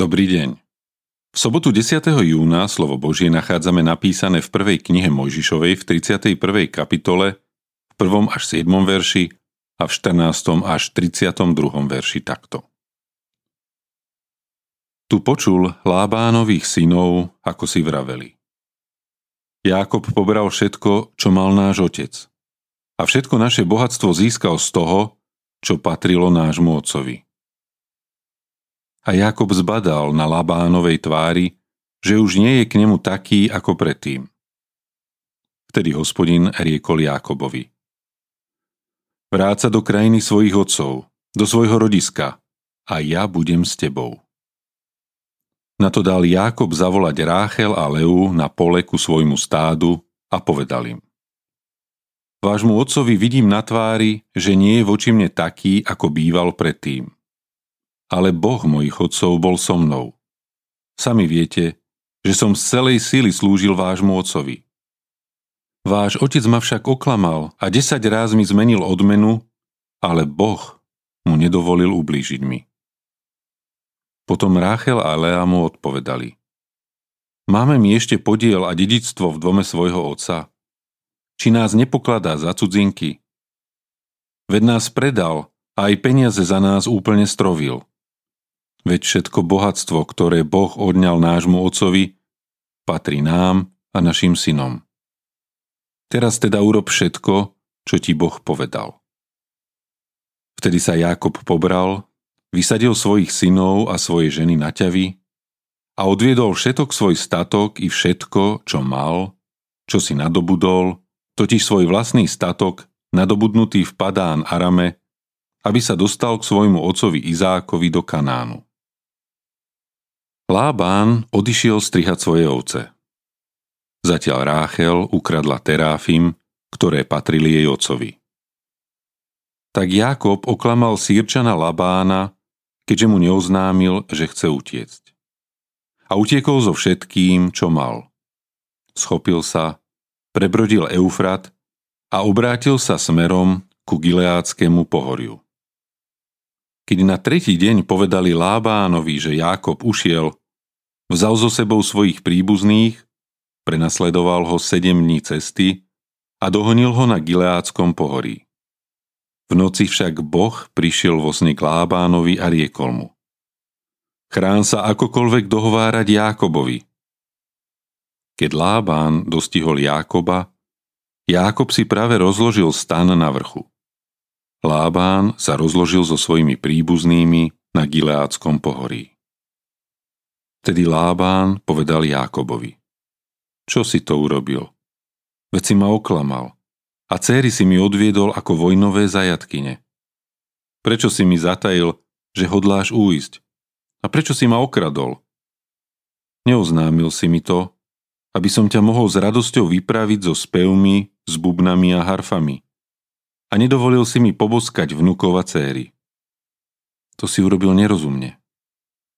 Dobrý deň. V sobotu 10. júna slovo Božie nachádzame napísané v prvej knihe Mojžišovej v 31. kapitole, v 1. až 7. verši a v 14. až 32. verši takto. Tu počul Lábánových synov, ako si vraveli. Jákob pobral všetko, čo mal náš otec. A všetko naše bohatstvo získal z toho, čo patrilo nášmu otcovi. A Jakob zbadal na Labánovej tvári, že už nie je k nemu taký ako predtým. Vtedy hospodin riekol Jákobovi. Vráca do krajiny svojich otcov, do svojho rodiska a ja budem s tebou. Na to dal Jákob zavolať Ráchel a Leu na pole ku svojmu stádu a povedal im. Vášmu otcovi vidím na tvári, že nie je voči mne taký, ako býval predtým ale Boh mojich otcov bol so mnou. Sami viete, že som z celej síly slúžil vášmu otcovi. Váš otec ma však oklamal a desať ráz mi zmenil odmenu, ale Boh mu nedovolil ublížiť mi. Potom Ráchel a Lea mu odpovedali. Máme mi ešte podiel a dedictvo v dome svojho otca? Či nás nepokladá za cudzinky? Veď nás predal a aj peniaze za nás úplne strovil. Veď všetko bohatstvo, ktoré Boh odňal nášmu otcovi, patrí nám a našim synom. Teraz teda urob všetko, čo ti Boh povedal. Vtedy sa Jákob pobral, vysadil svojich synov a svoje ženy na ťavy a odviedol všetok svoj statok i všetko, čo mal, čo si nadobudol, totiž svoj vlastný statok, nadobudnutý v Padán Arame, aby sa dostal k svojmu ocovi Izákovi do Kanánu. Lábán odišiel strihať svoje ovce. Zatiaľ Ráchel ukradla teráfim, ktoré patrili jej otcovi. Tak Jákob oklamal sírčana Labána, keďže mu neoznámil, že chce utiecť. A utiekol so všetkým, čo mal. Schopil sa, prebrodil Eufrat a obrátil sa smerom ku Gileáckému pohoriu. Keď na tretí deň povedali Lábánovi, že Jákob ušiel, Vzal zo sebou svojich príbuzných, prenasledoval ho sedem dní cesty a dohonil ho na Gileáckom pohorí. V noci však Boh prišiel vo sne k Lábánovi a riekol mu. Chrán sa akokoľvek dohovárať Jákobovi. Keď Lábán dostihol Jákoba, Jákob si práve rozložil stan na vrchu. Lábán sa rozložil so svojimi príbuznými na Gileáckom pohorí. Vtedy Lábán povedal Jákobovi. Čo si to urobil? Veď si ma oklamal a céry si mi odviedol ako vojnové zajatkyne. Prečo si mi zatajil, že hodláš újsť? A prečo si ma okradol? Neoznámil si mi to, aby som ťa mohol s radosťou vypraviť so spevmi, s bubnami a harfami. A nedovolil si mi poboskať vnukova céry. To si urobil nerozumne.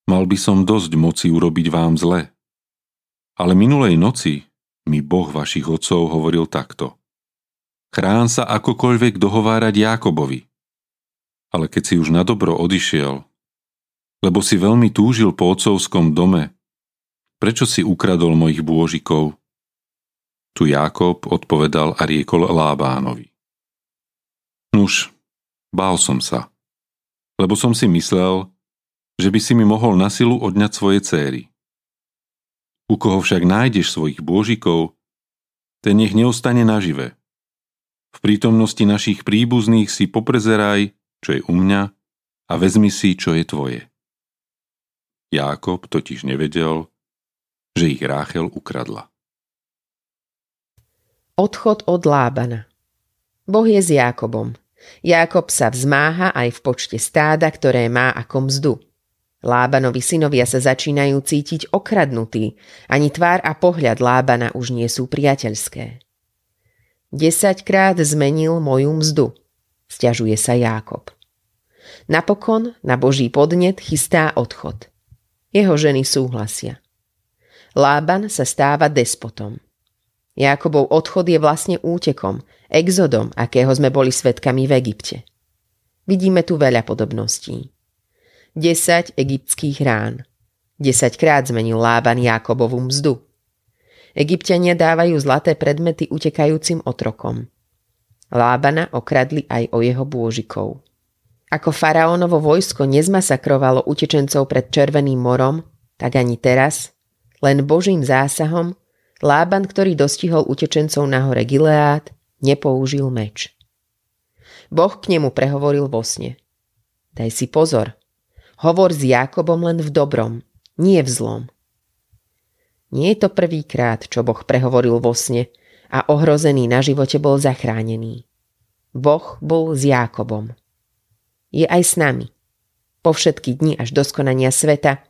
Mal by som dosť moci urobiť vám zle. Ale minulej noci mi Boh vašich otcov hovoril takto. Chrán sa akokoľvek dohovárať Jákobovi. Ale keď si už na dobro odišiel, lebo si veľmi túžil po otcovskom dome, prečo si ukradol mojich bôžikov? Tu Jákob odpovedal a riekol Lábánovi. Nuž, bál som sa, lebo som si myslel, že by si mi mohol na silu odňať svoje céry. U koho však nájdeš svojich bôžikov, ten nech neostane nažive. V prítomnosti našich príbuzných si poprezeraj, čo je u mňa, a vezmi si, čo je tvoje. Jákob totiž nevedel, že ich Ráchel ukradla. Odchod od Lábana Boh je s Jákobom. Jákob sa vzmáha aj v počte stáda, ktoré má ako mzdu. Lábanovi synovia sa začínajú cítiť okradnutí, ani tvár a pohľad Lábana už nie sú priateľské. Desaťkrát zmenil moju mzdu, stiažuje sa Jákob. Napokon na Boží podnet chystá odchod. Jeho ženy súhlasia. Lában sa stáva despotom. Jákobov odchod je vlastne útekom, exodom, akého sme boli svetkami v Egypte. Vidíme tu veľa podobností. 10 egyptských rán, Desaťkrát zmenil Lában Jákobovú mzdu. Egyptiania dávajú zlaté predmety utekajúcim otrokom. Lábana okradli aj o jeho bôžikov. Ako faraónovo vojsko nezmasakrovalo utečencov pred Červeným morom, tak ani teraz, len Božím zásahom, Lában, ktorý dostihol utečencov na hore Gileát, nepoužil meč. Boh k nemu prehovoril vo sne. Daj si pozor. Hovor s Jákobom len v dobrom, nie v zlom. Nie je to prvýkrát, čo Boh prehovoril vo sne a ohrozený na živote bol zachránený. Boh bol s Jákobom je aj s nami. Po všetky dni až do skonania sveta,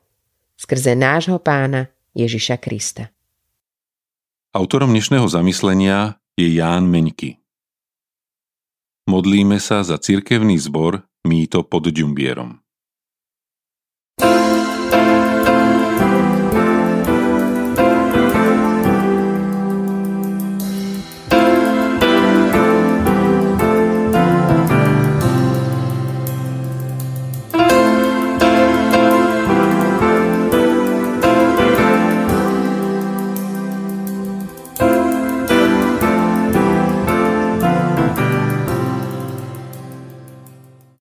skrze nášho pána Ježiša Krista. Autorom dnešného zamyslenia je Ján Meňky. Modlíme sa za cirkevný zbor Mýto pod Ďumbierom. thank